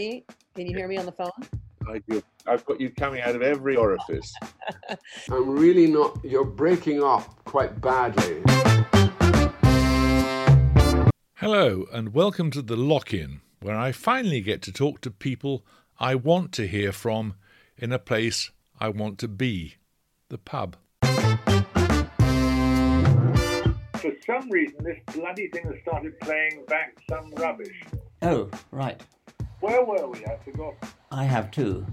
Me? Can you hear me on the phone? I do. I've got you coming out of every orifice. I'm really not. You're breaking up quite badly. Hello, and welcome to the Lock In, where I finally get to talk to people I want to hear from in a place I want to be the pub. For some reason, this bloody thing has started playing back some rubbish. Oh, right. Where were we? I forgot. I have too.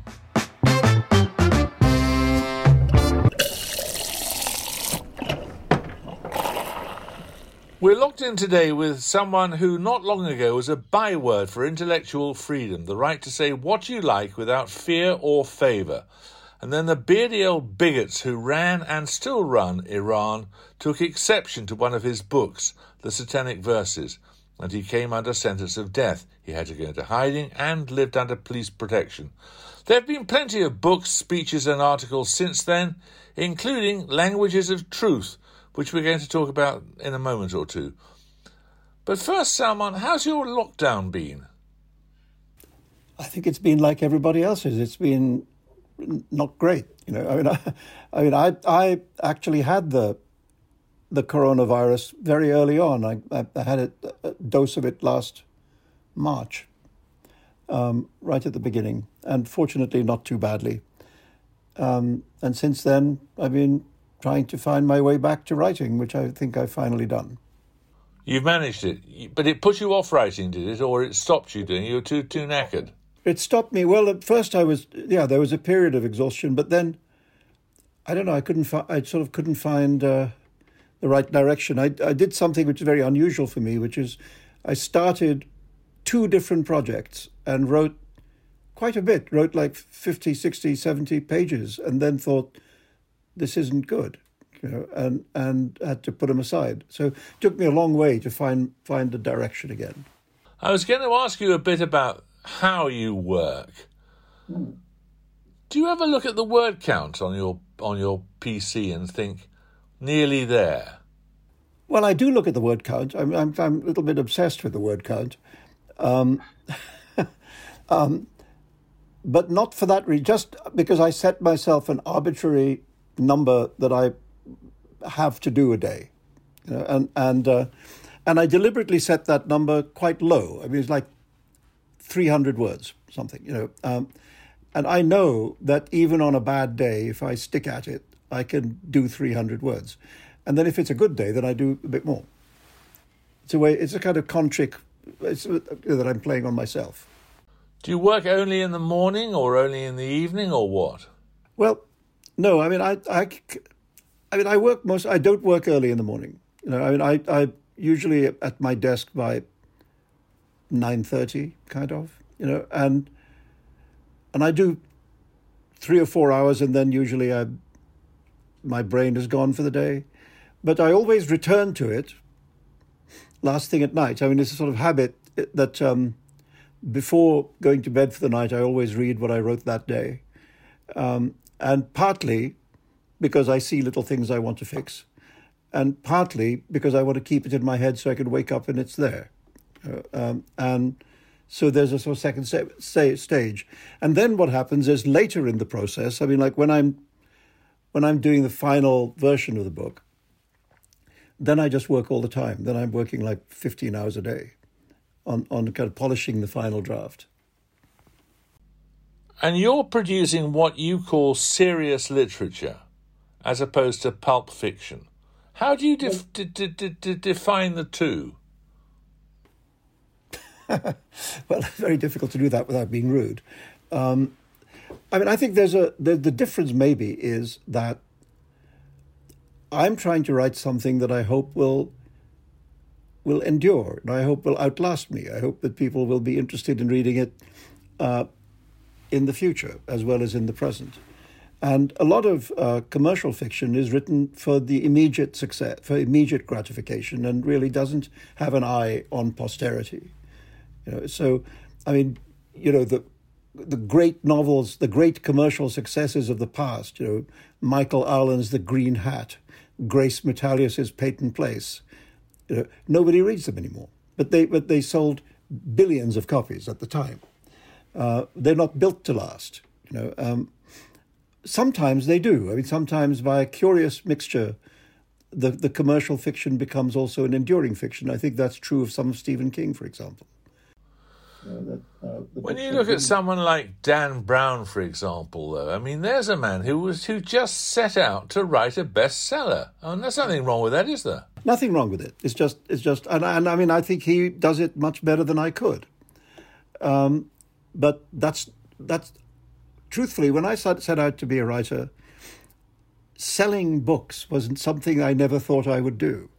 We're locked in today with someone who not long ago was a byword for intellectual freedom, the right to say what you like without fear or favour. And then the beardy old bigots who ran and still run Iran took exception to one of his books, The Satanic Verses, and he came under sentence of death. He had to go into hiding and lived under police protection. There have been plenty of books, speeches, and articles since then, including Languages of Truth, which we're going to talk about in a moment or two. But first, Salman, how's your lockdown been? I think it's been like everybody else's. It's been not great. You know, I mean, I, I mean, I, I actually had the the coronavirus very early on. I, I, I had a, a, dose of it last March, um, right at the beginning, and fortunately not too badly. Um, and since then, I've been trying to find my way back to writing, which I think I've finally done. You've managed it, but it put you off writing, did it, or it stopped you doing? it? You were too too knackered. It stopped me. Well, at first I was, yeah, there was a period of exhaustion, but then I don't know. I couldn't. Fi- I sort of couldn't find uh, the right direction. I, I did something which is very unusual for me, which is I started two different projects and wrote quite a bit. Wrote like 50, 60, 70 pages, and then thought this isn't good, you know, and and had to put them aside. So it took me a long way to find find the direction again. I was going to ask you a bit about how you work. Hmm. Do you ever look at the word count on your on your PC and think nearly there? Well, I do look at the word count. I'm I'm, I'm a little bit obsessed with the word count, um, um, but not for that reason. Just because I set myself an arbitrary number that I have to do a day, and and uh, and I deliberately set that number quite low. I mean, it's like 300 words, something, you know. Um, and I know that even on a bad day, if I stick at it, I can do 300 words. And then if it's a good day, then I do a bit more. It's a way, it's a kind of con trick uh, that I'm playing on myself. Do you work only in the morning or only in the evening or what? Well, no, I mean, I, I, I mean, I work most, I don't work early in the morning. You know, I mean, I, I usually at my desk by 9.30 kind of you know and and i do three or four hours and then usually i my brain is gone for the day. But i always return to it last thing at night. I mean it's a sort of habit that um, before going to bed for the night i always read what i wrote that day. Um, and partly because i see little things i want to fix and partly because i want to keep it in my head so i can wake up and it's there. Uh, um, and so there's a sort of second st- stage. And then what happens is later in the process, I mean, like when I'm when I'm doing the final version of the book, then I just work all the time. Then I'm working like 15 hours a day on, on kind of polishing the final draft. And you're producing what you call serious literature as opposed to pulp fiction. How do you def- d- d- d- define the two? well, it's very difficult to do that without being rude. Um, I mean, I think there's a the, the difference maybe is that I'm trying to write something that I hope will will endure, and I hope will outlast me. I hope that people will be interested in reading it uh, in the future as well as in the present. And a lot of uh, commercial fiction is written for the immediate success, for immediate gratification, and really doesn't have an eye on posterity. You know, so, I mean, you know, the the great novels, the great commercial successes of the past. You know, Michael Arlen's The Green Hat, Grace Metalious's Peyton Place. You know, nobody reads them anymore, but they but they sold billions of copies at the time. Uh, they're not built to last. You know, um, sometimes they do. I mean, sometimes by a curious mixture, the the commercial fiction becomes also an enduring fiction. I think that's true of some of Stephen King, for example. Uh, uh, when you look at someone like Dan Brown, for example, though, I mean, there's a man who was who just set out to write a bestseller, and there's nothing wrong with that, is there? Nothing wrong with it. It's just, it's just, and, and I mean, I think he does it much better than I could. Um, but that's that's truthfully, when I set out to be a writer, selling books wasn't something I never thought I would do.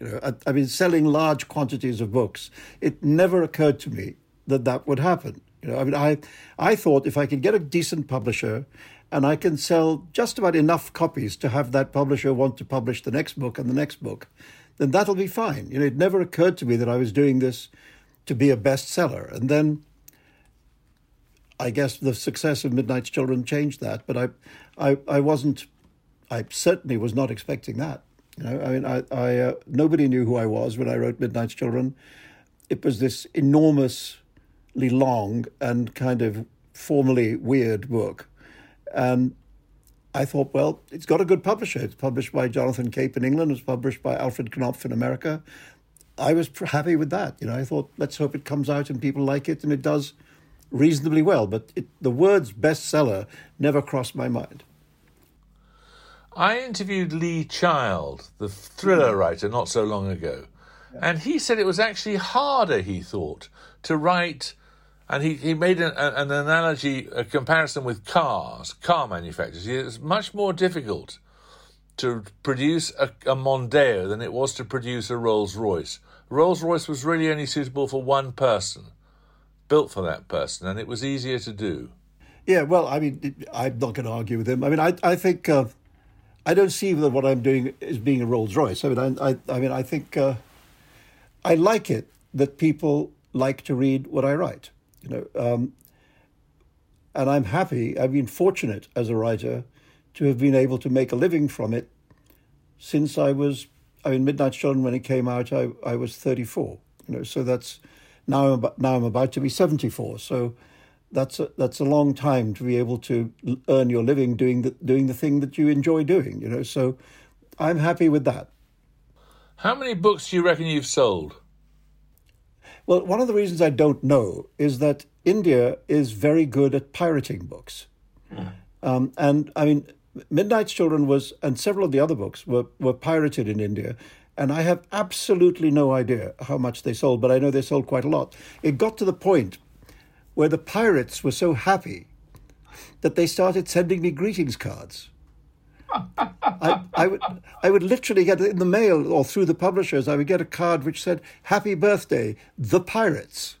You know, I, I mean, selling large quantities of books. It never occurred to me that that would happen. You know, I mean, I I thought if I could get a decent publisher, and I can sell just about enough copies to have that publisher want to publish the next book and the next book, then that'll be fine. You know, it never occurred to me that I was doing this to be a bestseller, and then. I guess the success of Midnight's Children changed that, but I, I, I wasn't, I certainly was not expecting that. You know, I mean, I, I uh, nobody knew who I was when I wrote Midnight's Children. It was this enormous long and kind of formally weird book. And I thought, well, it's got a good publisher. It's published by Jonathan Cape in England. It's published by Alfred Knopf in America. I was happy with that. You know, I thought, let's hope it comes out and people like it, and it does reasonably well. But it, the words bestseller never crossed my mind. I interviewed Lee Child, the thriller mm-hmm. writer, not so long ago, and he said it was actually harder, he thought, to write and he, he made an, an analogy, a comparison with cars, car manufacturers. It's much more difficult to produce a, a Mondeo than it was to produce a Rolls Royce. Rolls Royce was really only suitable for one person, built for that person, and it was easier to do. Yeah, well, I mean, I'm not going to argue with him. I mean, I, I think uh, I don't see that what I'm doing is being a Rolls Royce. I mean, I, I, I mean, I think uh, I like it that people like to read what I write. You know, um, and I'm happy. I've been fortunate as a writer to have been able to make a living from it since I was. I mean, Midnight Children when it came out, I, I was 34. You know, so that's now I'm about, now I'm about to be 74. So that's a, that's a long time to be able to earn your living doing the doing the thing that you enjoy doing. You know, so I'm happy with that. How many books do you reckon you've sold? Well, one of the reasons I don't know is that India is very good at pirating books. Mm. Um, and I mean, Midnight's Children was, and several of the other books were, were pirated in India. And I have absolutely no idea how much they sold, but I know they sold quite a lot. It got to the point where the pirates were so happy that they started sending me greetings cards. I, I, would I would literally get in the mail or through the publishers. I would get a card which said "Happy Birthday, the Pirates."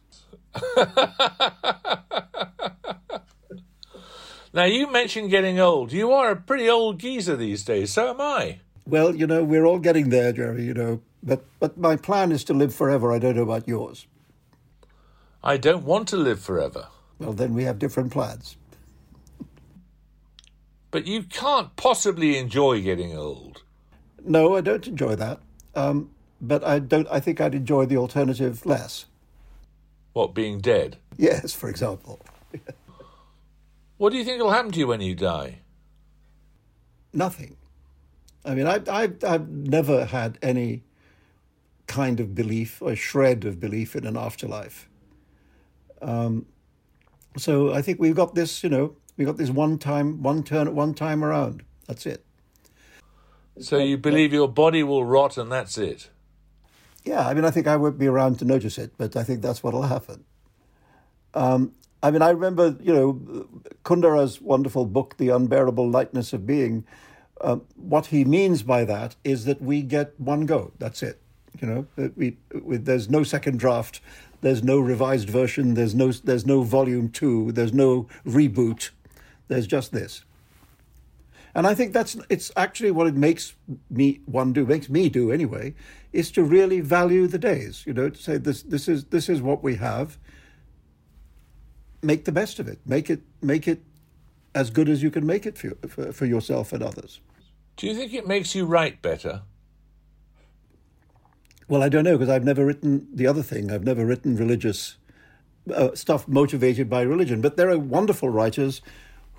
now you mentioned getting old. You are a pretty old geezer these days. So am I. Well, you know, we're all getting there, Jerry. You know, but but my plan is to live forever. I don't know about yours. I don't want to live forever. Well, then we have different plans. But you can't possibly enjoy getting old. No, I don't enjoy that. Um, but I don't. I think I'd enjoy the alternative less. What being dead? Yes, for example. what do you think will happen to you when you die? Nothing. I mean, I, I, I've never had any kind of belief or shred of belief in an afterlife. Um, so I think we've got this, you know, we got this one time, one turn at one time around. That's it. So you believe your body will rot and that's it? Yeah, I mean, I think I won't be around to notice it, but I think that's what'll happen. Um, I mean, I remember, you know, Kundera's wonderful book, The Unbearable Lightness of Being. Uh, what he means by that is that we get one go. That's it. You know, that we, we, there's no second draft, there's no revised version, there's no there's no volume two, there's no reboot. There's just this. And I think that's it's actually what it makes me one do, makes me do anyway, is to really value the days. You know, to say this this is this is what we have. Make the best of it. Make it make it as good as you can make it for, for, for yourself and others. Do you think it makes you write better? Well, I don't know because I've never written the other thing. I've never written religious uh, stuff motivated by religion. But there are wonderful writers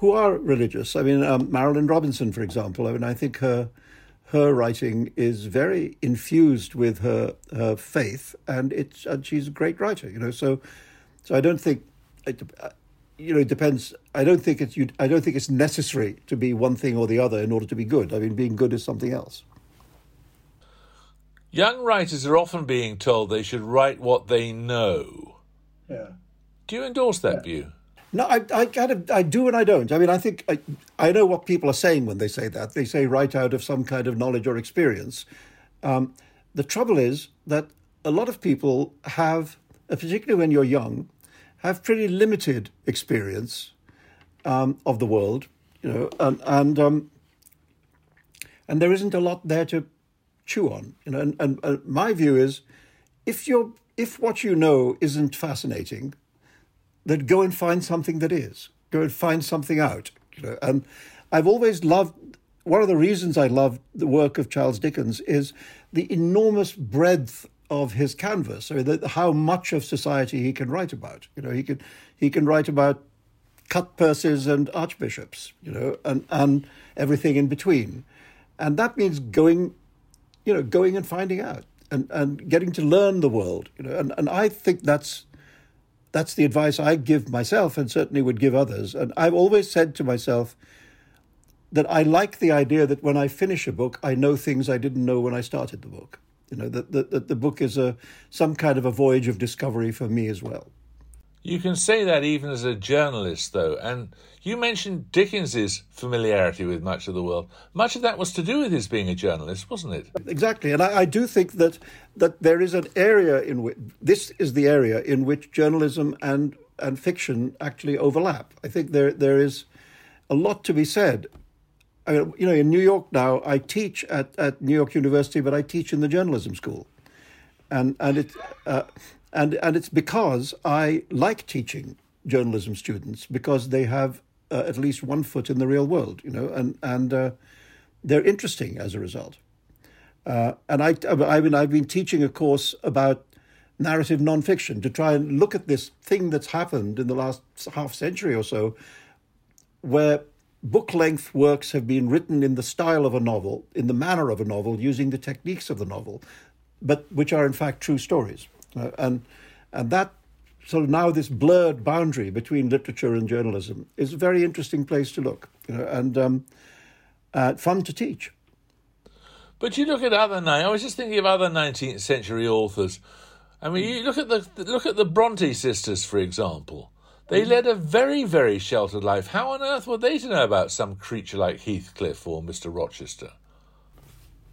who are religious. I mean, um, Marilynne Robinson, for example. I mean, I think her her writing is very infused with her her faith, and it's and she's a great writer. You know, so so I don't think. It, uh, you know, it depends. I don't think it's. You, I don't think it's necessary to be one thing or the other in order to be good. I mean, being good is something else. Young writers are often being told they should write what they know. Yeah. Do you endorse that yeah. view? No, I, I kind of, I do and I don't. I mean, I think I, I know what people are saying when they say that. They say write out of some kind of knowledge or experience. Um, the trouble is that a lot of people have, particularly when you're young, have pretty limited experience um, of the world, you know, and and, um, and there isn't a lot there to chew on, you know. And, and, and my view is, if you're if what you know isn't fascinating, then go and find something that is. Go and find something out. You know? And I've always loved one of the reasons I love the work of Charles Dickens is the enormous breadth of his canvas, or the, how much of society he can write about. You know, he can he can write about cut purses and archbishops, you know, and and everything in between, and that means going, you know, going and finding out and and getting to learn the world, you know, and and I think that's that's the advice I give myself and certainly would give others. And I've always said to myself that I like the idea that when I finish a book, I know things I didn't know when I started the book. You know, that the, the, the book is a some kind of a voyage of discovery for me as well. You can say that even as a journalist, though. And you mentioned Dickens's familiarity with much of the world. Much of that was to do with his being a journalist, wasn't it? Exactly. And I, I do think that that there is an area in which this is the area in which journalism and and fiction actually overlap. I think there there is a lot to be said. I you know, in New York now, I teach at, at New York University, but I teach in the journalism school, and and it. Uh, and and it's because I like teaching journalism students because they have uh, at least one foot in the real world, you know, and and uh, they're interesting as a result. Uh, and I, I mean, I've been teaching a course about narrative nonfiction to try and look at this thing that's happened in the last half century or so, where book length works have been written in the style of a novel, in the manner of a novel, using the techniques of the novel, but which are in fact true stories. Uh, and and that sort of now this blurred boundary between literature and journalism is a very interesting place to look, you know, and um, uh, fun to teach. But you look at other I was just thinking of other nineteenth century authors. I mean, you look at the look at the Bronte sisters, for example. They mm. led a very, very sheltered life. How on earth were they to know about some creature like Heathcliff or Mr. Rochester?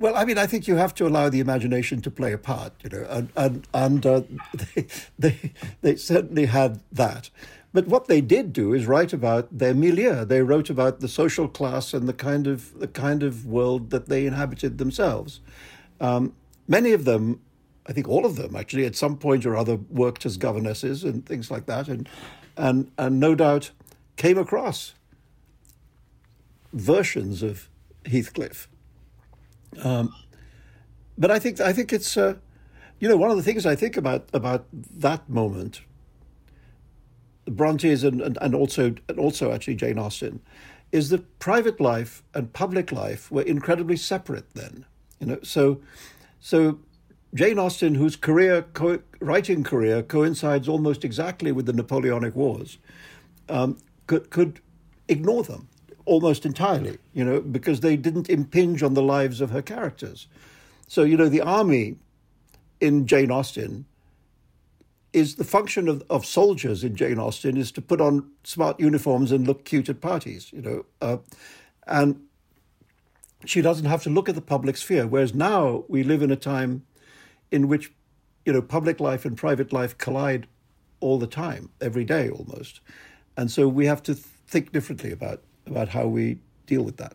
Well, I mean, I think you have to allow the imagination to play a part, you know, and and, and uh, they, they they certainly had that. But what they did do is write about their milieu. They wrote about the social class and the kind of the kind of world that they inhabited themselves. Um, many of them, I think all of them, actually, at some point or other, worked as governesses and things like that, and and and no doubt came across versions of Heathcliff um, but I think I think it's uh, you know one of the things I think about about that moment, Bronte's and, and, and also and also actually Jane Austen, is that private life and public life were incredibly separate then. You know, so so Jane Austen, whose career co- writing career coincides almost exactly with the Napoleonic Wars, um, could could ignore them almost entirely. You know, because they didn't impinge on the lives of her characters. So you know, the army in Jane Austen is the function of, of soldiers in Jane Austen is to put on smart uniforms and look cute at parties, you know, uh, and she doesn't have to look at the public sphere. Whereas now we live in a time in which, you know, public life and private life collide all the time, every day almost, and so we have to think differently about about how we deal with that.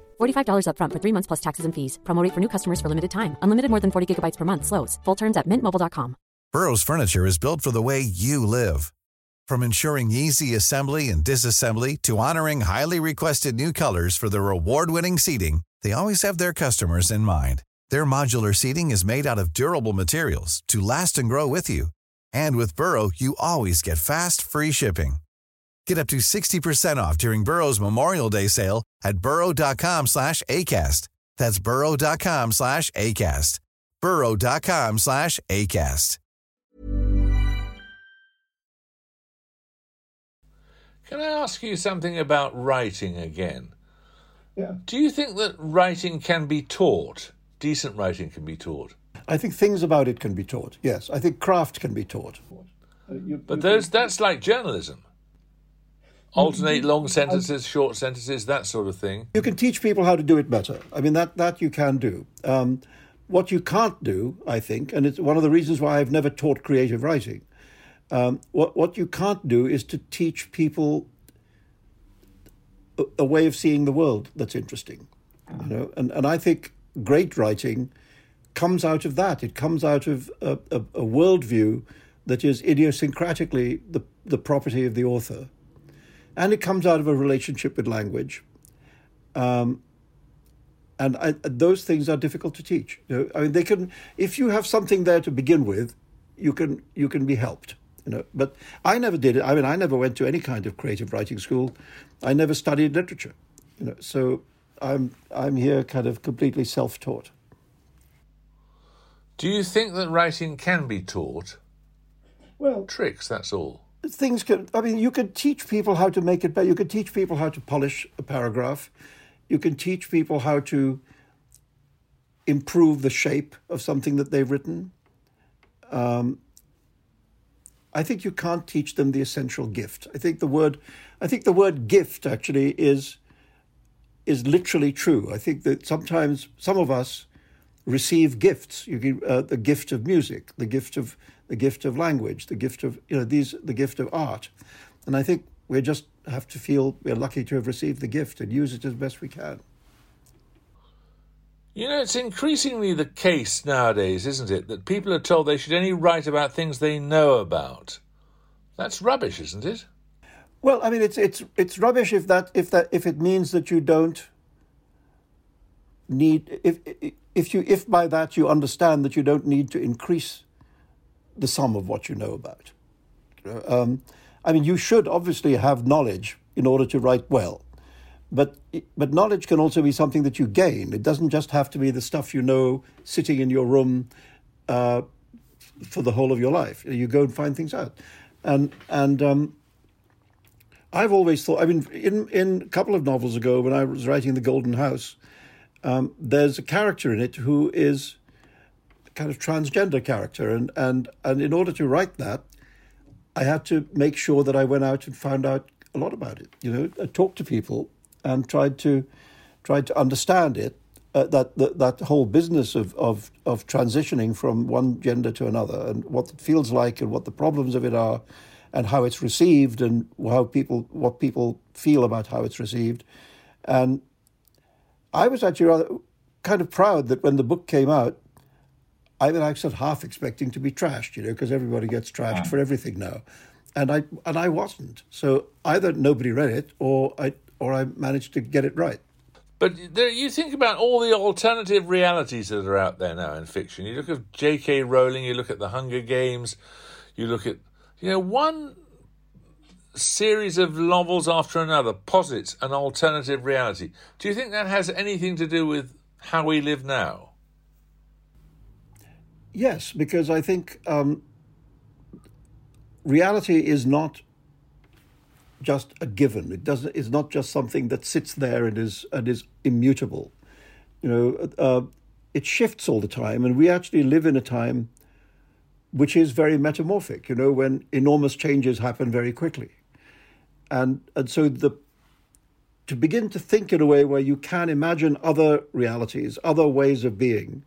$45 upfront for three months plus taxes and fees. Promo rate for new customers for limited time. Unlimited more than 40 gigabytes per month. Slows. Full terms at mintmobile.com. Burrow's furniture is built for the way you live. From ensuring easy assembly and disassembly to honoring highly requested new colors for their award-winning seating, they always have their customers in mind. Their modular seating is made out of durable materials to last and grow with you. And with Burrow, you always get fast, free shipping. Get up to 60% off during Burrow's Memorial Day sale at burrow.com slash ACAST. That's burrow.com slash ACAST. burrow.com slash ACAST. Can I ask you something about writing again? Yeah. Do you think that writing can be taught? Decent writing can be taught? I think things about it can be taught. Yes, I think craft can be taught. But those, that's like journalism. Alternate long sentences, short sentences, that sort of thing. You can teach people how to do it better. I mean, that, that you can do. Um, what you can't do, I think, and it's one of the reasons why I've never taught creative writing, um, what, what you can't do is to teach people a, a way of seeing the world that's interesting. You know, and, and I think great writing comes out of that. It comes out of a, a, a worldview that is idiosyncratically the, the property of the author. And it comes out of a relationship with language. Um, and I, those things are difficult to teach. You know, I mean, they can. If you have something there to begin with, you can you can be helped. You know, but I never did it. I mean, I never went to any kind of creative writing school. I never studied literature. You know, so I'm I'm here kind of completely self-taught. Do you think that writing can be taught? Well, Tricks, that's all. Things can i mean you could teach people how to make it better. You could teach people how to polish a paragraph. You can teach people how to improve the shape of something that they've written. Um, i think you can't teach them the essential gift. I think the word i think the word gift actually is is literally true. I think that sometimes some of us receive gifts you give, uh, the gift of music the gift of the gift of language the gift of you know these the gift of art and i think we just have to feel we're lucky to have received the gift and use it as best we can You know, it's increasingly the case nowadays, isn't it, that people are told they should only write about things they know about. That's rubbish, isn't it? well i mean it's it's it's rubbish if that if that if it means that you don't need if if you if by that you understand that you don't need to increase the sum of what you know about. Um, I mean, you should obviously have knowledge in order to write well, but but knowledge can also be something that you gain. It doesn't just have to be the stuff you know sitting in your room uh, for the whole of your life. You go and find things out, and and um, I've always thought. I mean, in in a couple of novels ago, when I was writing The Golden House, um, there's a character in it who is a kind of transgender character, and and and in order to write that, I had to make sure that I went out and found out a lot about it. You know, I talked to people and tried to tried to understand it. Uh, that, that that whole business of, of of transitioning from one gender to another and what it feels like and what the problems of it are and how it's received and how people what people feel about how it's received. And I was actually rather kind of proud that when the book came out, I was actually half expecting to be trashed, you know, because everybody gets trashed for hmm. everything now, and I and I wasn't. So either nobody read it, or I or I managed to get it right. But there, you think about all the alternative realities that are out there now in fiction. You look at J.K. Rowling, you look at the Hunger Games, you look at you know one series of novels after another posits an alternative reality. Do you think that has anything to do with how we live now? Yes, because I think um, reality is not just a given. It doesn't. It's not just something that sits there and is and is immutable. You know, uh, it shifts all the time, and we actually live in a time which is very metamorphic. You know, when enormous changes happen very quickly, and and so the to begin to think in a way where you can imagine other realities, other ways of being,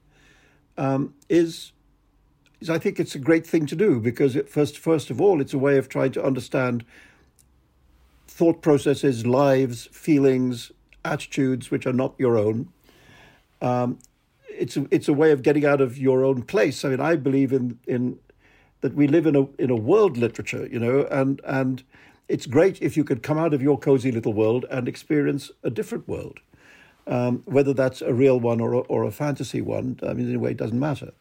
um, is is I think it's a great thing to do because it, first first of all it's a way of trying to understand thought processes, lives, feelings, attitudes which are not your own. Um, it's a, it's a way of getting out of your own place. I mean, I believe in in that we live in a in a world literature, you know, and and it's great if you could come out of your cozy little world and experience a different world, um, whether that's a real one or a, or a fantasy one. I mean, in a way, it doesn't matter.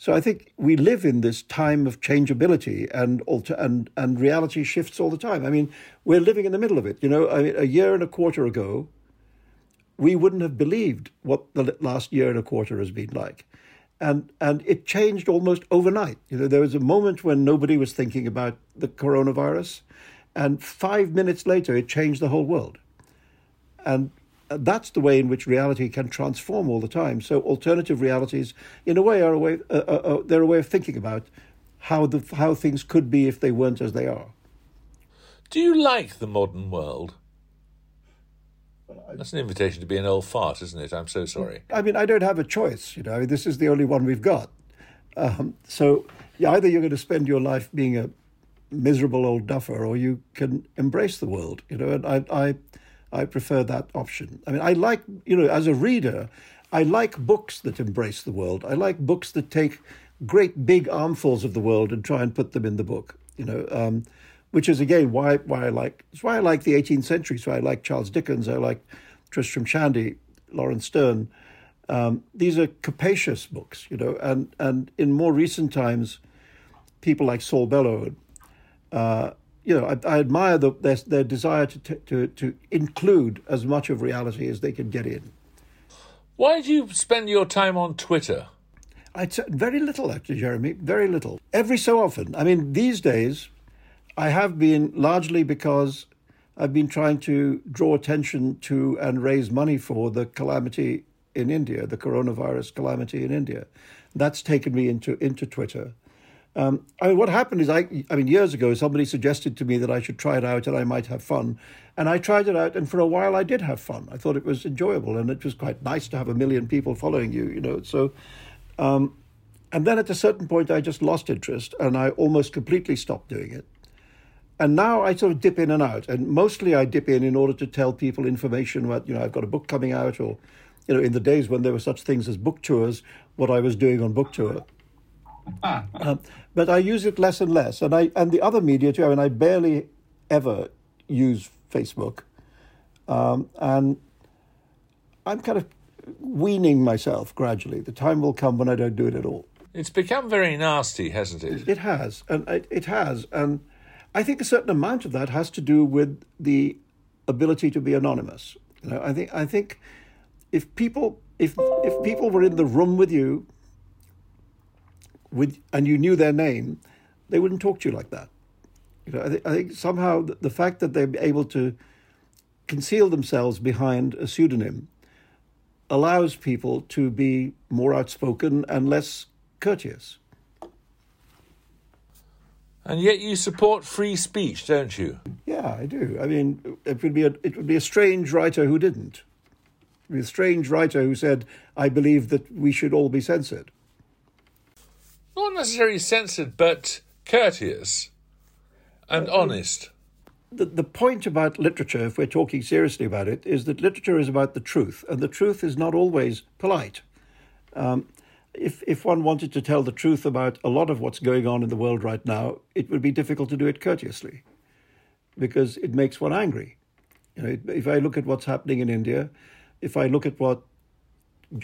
So I think we live in this time of changeability and alter, and and reality shifts all the time. I mean, we're living in the middle of it. You know, I mean, a year and a quarter ago, we wouldn't have believed what the last year and a quarter has been like. And and it changed almost overnight. You know, there was a moment when nobody was thinking about the coronavirus, and five minutes later, it changed the whole world. And that's the way in which reality can transform all the time. So alternative realities, in a way, are a way uh, uh, uh, they're a way of thinking about how the how things could be if they weren't as they are. Do you like the modern world? That's an invitation to be an old fart, isn't it? I'm so sorry. I mean, I don't have a choice. You know, I mean, this is the only one we've got. Um, so yeah, either you're going to spend your life being a miserable old duffer, or you can embrace the world. You know, and I, I, I prefer that option. I mean, I like, you know, as a reader, I like books that embrace the world. I like books that take great big armfuls of the world and try and put them in the book. You know, um, which is again why why I like it's why I like the 18th century. So I like Charles Dickens. I like Tristram Shandy, Laurence Sterne. Um, these are capacious books, you know, and and in more recent times, people like Saul Bellow, uh, you know, I, I admire the, their their desire to, t- to to include as much of reality as they can get in. Why do you spend your time on Twitter? I t- very little, actually, Jeremy. Very little. Every so often. I mean, these days, I have been largely because I've been trying to draw attention to and raise money for the calamity in India, the coronavirus calamity in India. That's taken me into into Twitter. Um, I mean, what happened is, I, I mean, years ago, somebody suggested to me that I should try it out and I might have fun. And I tried it out, and for a while I did have fun. I thought it was enjoyable, and it was quite nice to have a million people following you, you know. So, um, and then at a certain point, I just lost interest, and I almost completely stopped doing it. And now I sort of dip in and out, and mostly I dip in in order to tell people information about, you know, I've got a book coming out, or, you know, in the days when there were such things as book tours, what I was doing on book tour. um, but I use it less and less, and I and the other media too. I mean, I barely ever use Facebook, um, and I'm kind of weaning myself gradually. The time will come when I don't do it at all. It's become very nasty, hasn't it? It has, and it, it has, and I think a certain amount of that has to do with the ability to be anonymous. You know, I think I think if people if if people were in the room with you with and you knew their name, they wouldn't talk to you like that. You know, I, th- I think somehow the, the fact that they're able to conceal themselves behind a pseudonym allows people to be more outspoken and less courteous. And yet you support free speech, don't you? Yeah, I do. I mean, it would be a it would be a strange writer who didn't. It would be a strange writer who said, "I believe that we should all be censored." Not necessarily censored, but courteous and honest. The, the point about literature, if we're talking seriously about it, is that literature is about the truth, and the truth is not always polite. Um, if if one wanted to tell the truth about a lot of what's going on in the world right now, it would be difficult to do it courteously, because it makes one angry. You know, if I look at what's happening in India, if I look at what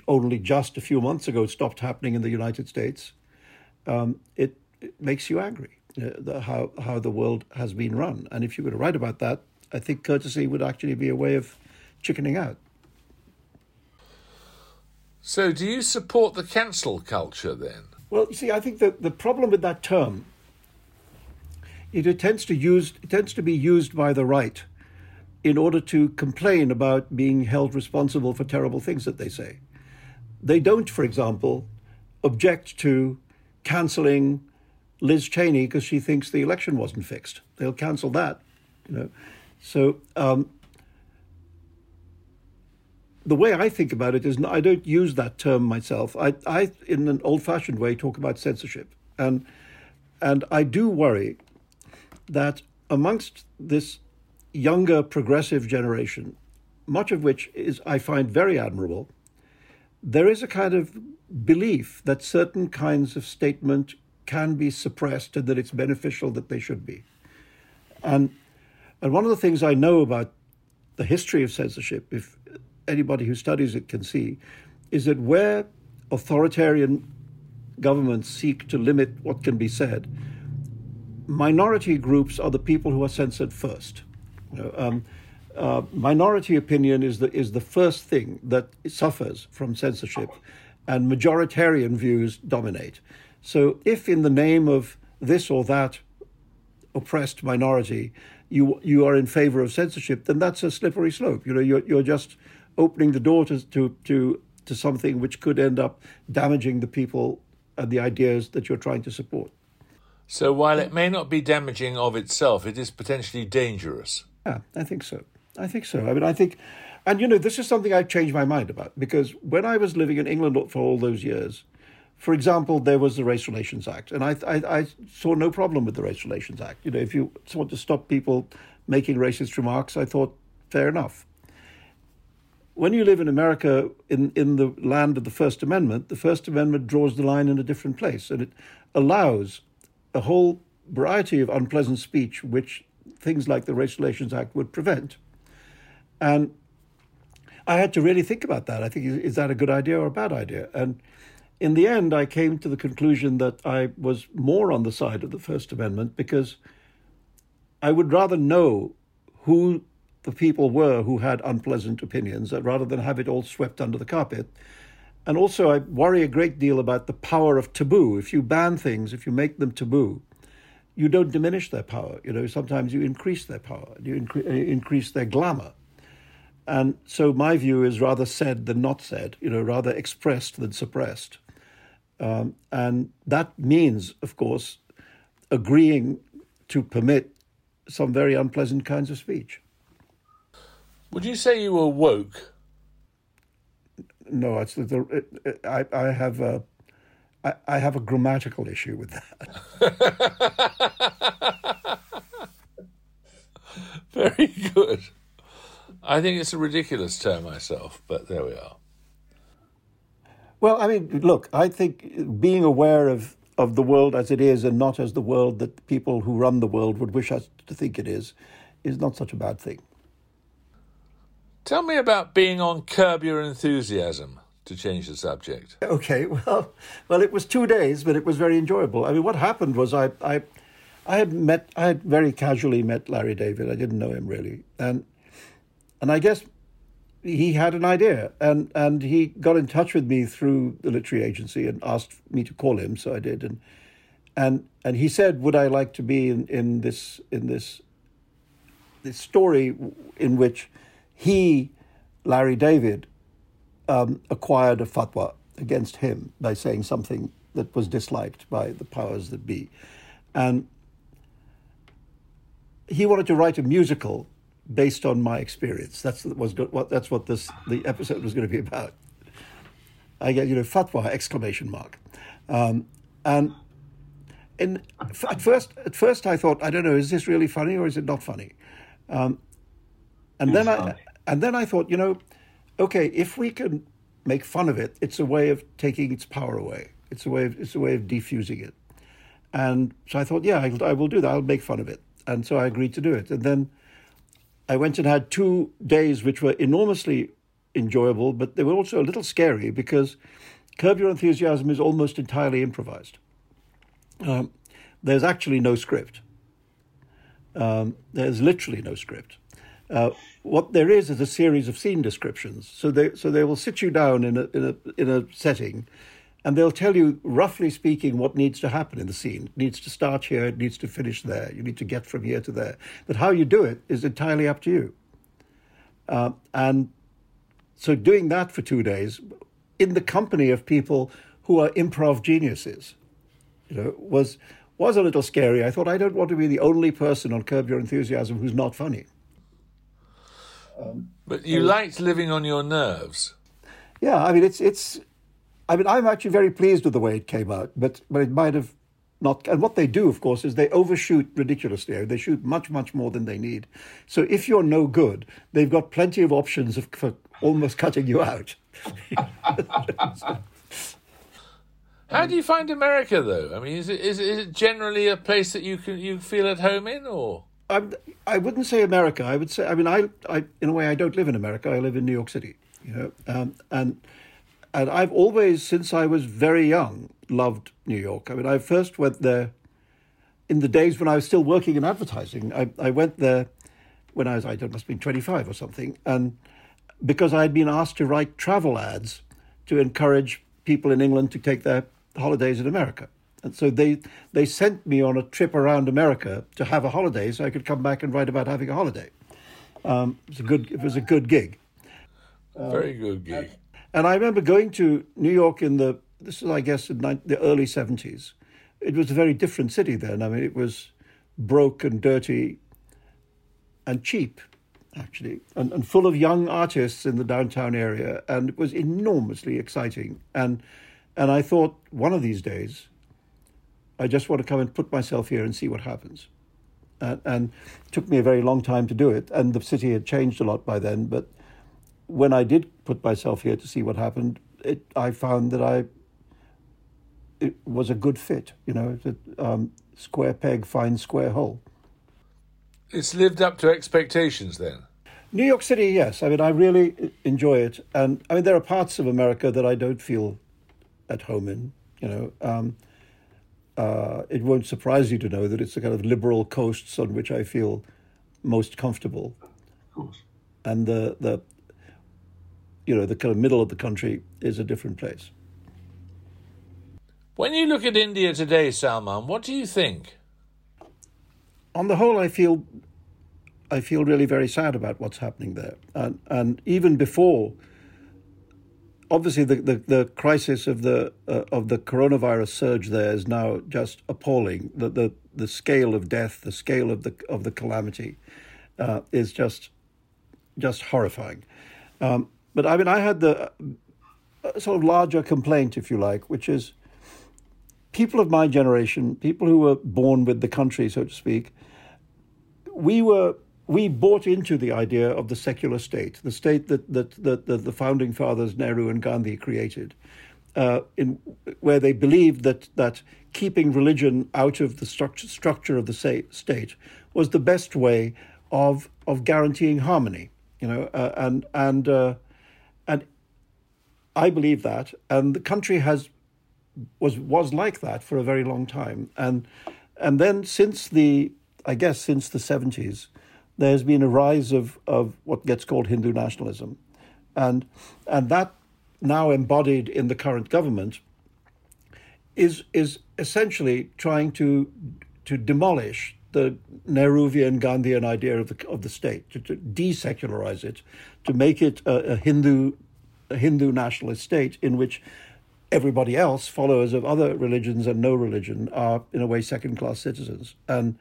only just a few months ago stopped happening in the United States, um, it, it, makes you angry. Know, the, how how the world has been run, and if you were to write about that, I think courtesy would actually be a way of chickening out. So, do you support the cancel culture then? Well, you see, I think that the problem with that term it, it tends to use it tends to be used by the right in order to complain about being held responsible for terrible things that they say. They don't, for example, object to cancelling Liz Cheney because she thinks the election wasn't fixed. They'll cancel that, you know. So um, the way I think about it is I don't use that term myself. I, I in an old-fashioned way, talk about censorship, and and I do worry that amongst this younger progressive generation, much of which is I find very admirable, there is a kind of belief that certain kinds of statement can be suppressed and that it's beneficial that they should be. And and one of the things I know about the history of censorship, if anybody who studies it can see, is that where authoritarian governments seek to limit what can be said, minority groups are the people who are censored first. You know, um, uh, minority opinion is the is the first thing that suffers from censorship, and majoritarian views dominate. So, if in the name of this or that oppressed minority, you you are in favor of censorship, then that's a slippery slope. You know, you're you're just opening the door to to to, to something which could end up damaging the people and the ideas that you're trying to support. So, while it may not be damaging of itself, it is potentially dangerous. Yeah, I think so. I think so. I mean, I think, and you know, this is something I've changed my mind about because when I was living in England for all those years, for example, there was the Race Relations Act, and I, I, I saw no problem with the Race Relations Act. You know, if you want to stop people making racist remarks, I thought fair enough. When you live in America, in, in the land of the First Amendment, the First Amendment draws the line in a different place, and it allows a whole variety of unpleasant speech, which things like the Race Relations Act would prevent. And I had to really think about that. I think, is that a good idea or a bad idea? And in the end, I came to the conclusion that I was more on the side of the First Amendment because I would rather know who the people were who had unpleasant opinions uh, rather than have it all swept under the carpet. And also, I worry a great deal about the power of taboo. If you ban things, if you make them taboo, you don't diminish their power. You know, sometimes you increase their power, you incre- uh, increase their glamour. And so my view is rather said than not said, you know, rather expressed than suppressed. Um, and that means, of course, agreeing to permit some very unpleasant kinds of speech. Would you say you were woke? No, it's the, I, I have a I, I have a grammatical issue with that. Very good. I think it's a ridiculous term myself, but there we are. Well, I mean, look, I think being aware of, of the world as it is and not as the world that people who run the world would wish us to think it is, is not such a bad thing. Tell me about being on Curb Your Enthusiasm. To change the subject. Okay, well, well, it was two days, but it was very enjoyable. I mean, what happened was I, I, I had met, I had very casually met Larry David. I didn't know him really, and, and I guess he had an idea, and and he got in touch with me through the literary agency and asked me to call him, so I did, and and and he said, "Would I like to be in, in this in this this story in which he, Larry David, um, acquired a fatwa against him by saying something that was disliked by the powers that be, and he wanted to write a musical based on my experience. That's was what that's what this the episode was going to be about. I get you know fatwa exclamation mark, um, and in at first at first I thought I don't know is this really funny or is it not funny, um, and then I and then I thought you know, okay if we can make fun of it, it's a way of taking its power away. It's a way of it's a way of defusing it, and so I thought yeah I, I will do that. I'll make fun of it, and so I agreed to do it, and then. I went and had two days which were enormously enjoyable, but they were also a little scary because Curb Your Enthusiasm is almost entirely improvised. Um, there's actually no script. Um, there's literally no script. Uh, what there is is a series of scene descriptions. So they so they will sit you down in a in a in a setting, and they'll tell you roughly speaking what needs to happen in the scene. It needs to start here. It needs to finish there. You need to get from here to there. But how you do it is entirely up to you. Uh, and so doing that for two days, in the company of people who are improv geniuses, you know, was was a little scary. I thought I don't want to be the only person on Curb Your Enthusiasm who's not funny. Um, but you liked living on your nerves. Yeah, I mean it's it's. I mean I'm actually very pleased with the way it came out, but but it might have not. And what they do, of course, is they overshoot ridiculously. They shoot much much more than they need. So if you're no good, they've got plenty of options of, for almost cutting you out. How do you find America, though? I mean, is it, is, is it generally a place that you can you feel at home in, or? I'm, I wouldn't say America. I would say, I mean, I, I, in a way, I don't live in America. I live in New York City, you know, um, and and I've always, since I was very young, loved New York. I mean, I first went there in the days when I was still working in advertising. I, I went there when I was, I don't must have been 25 or something, and because I had been asked to write travel ads to encourage people in England to take their holidays in America. And so they they sent me on a trip around America to have a holiday, so I could come back and write about having a holiday. Um, it was a good it was a good gig. Um, Very good gig. And, I remember going to New York in the this is I guess in the early seventies. It was a very different city then. I mean, it was broke and dirty and cheap, actually, and, and full of young artists in the downtown area, and it was enormously exciting. And and I thought one of these days I just want to come and put myself here and see what happens. And, and it took me a very long time to do it. And the city had changed a lot by then. But when I did put myself here to see what happened, it, I found that I it was a good fit. You know, that, um, square peg finds square hole. It's lived up to expectations then. New York City, yes. I mean, I really enjoy it, and I mean, there are parts of America that I don't feel at home in. You know, um, uh, it won't surprise you to know that it's the kind of liberal coasts on which I feel most comfortable. Of course. And the, the, you know, the kind of middle of the country is a different place. When you look at India today, Salman, what do you think? On the whole, I feel, I feel really very sad about what's happening there, and and even before obviously the, the, the, crisis of the uh, of the coronavirus surge there is now just appalling. The the, the scale of death, the scale of the of the calamity, uh, is just just horrifying. Um, but I mean, I had the uh, sort of larger complaint, if you like, which is people of my generation, people who were born with the country, so to speak, we were we bought into the idea of the secular state, the state that, that, that, that the founding fathers Nehru and Gandhi created, uh, in, where they believed that, that keeping religion out of the structure, structure of the state was the best way of, of guaranteeing harmony you know, uh, and and uh, and I believe that, and the country has was was like that for a very long time, and and then since the I guess since the seventies, there's been a rise of of what gets called Hindu nationalism, and and that now embodied in the current government is is essentially trying to to demolish the Nehruvian Gandhian idea of the of the state, to, to desecularize it, to make it a, a Hindu a Hindu nationalist state in which everybody else, followers of other religions and no religion, are in a way second class citizens, and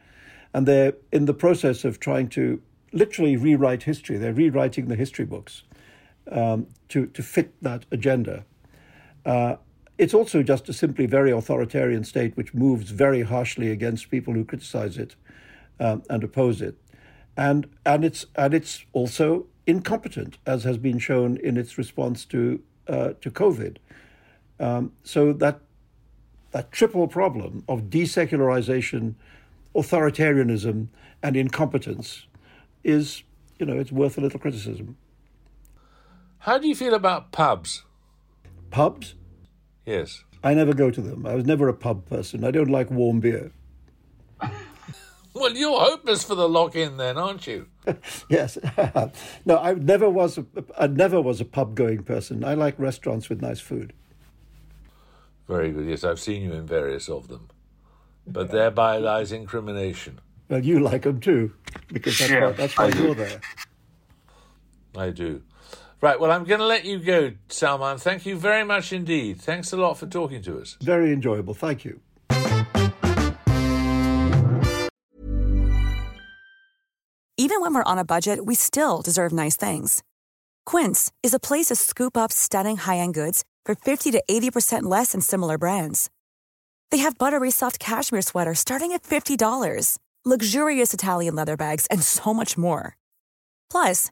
and they're in the process of trying to literally rewrite history. They're rewriting the history books um, to to fit that agenda. Uh, it's also just a simply very authoritarian state which moves very harshly against people who criticize it um, and oppose it, and and it's and it's also incompetent, as has been shown in its response to uh, to COVID. Um, so that that triple problem of desecularization, authoritarianism, and incompetence is, you know, it's worth a little criticism. How do you feel about pubs? Pubs? Yes. I never go to them. I was never a pub person. I don't like warm beer. Well, you're hopeless for the lock-in, then, aren't you? yes. no, I never was. A, I never was a pub going person. I like restaurants with nice food. Very good. Yes, I've seen you in various of them, but thereby lies incrimination. Well, you like them too, because that's Yeah, why, that's why you're there. I do. Right. Well, I'm going to let you go, Salman. Thank you very much indeed. Thanks a lot for talking to us. Very enjoyable. Thank you. Even when we're on a budget, we still deserve nice things. Quince is a place to scoop up stunning high-end goods for 50 to 80% less than similar brands. They have buttery soft cashmere sweaters starting at $50, luxurious Italian leather bags, and so much more. Plus,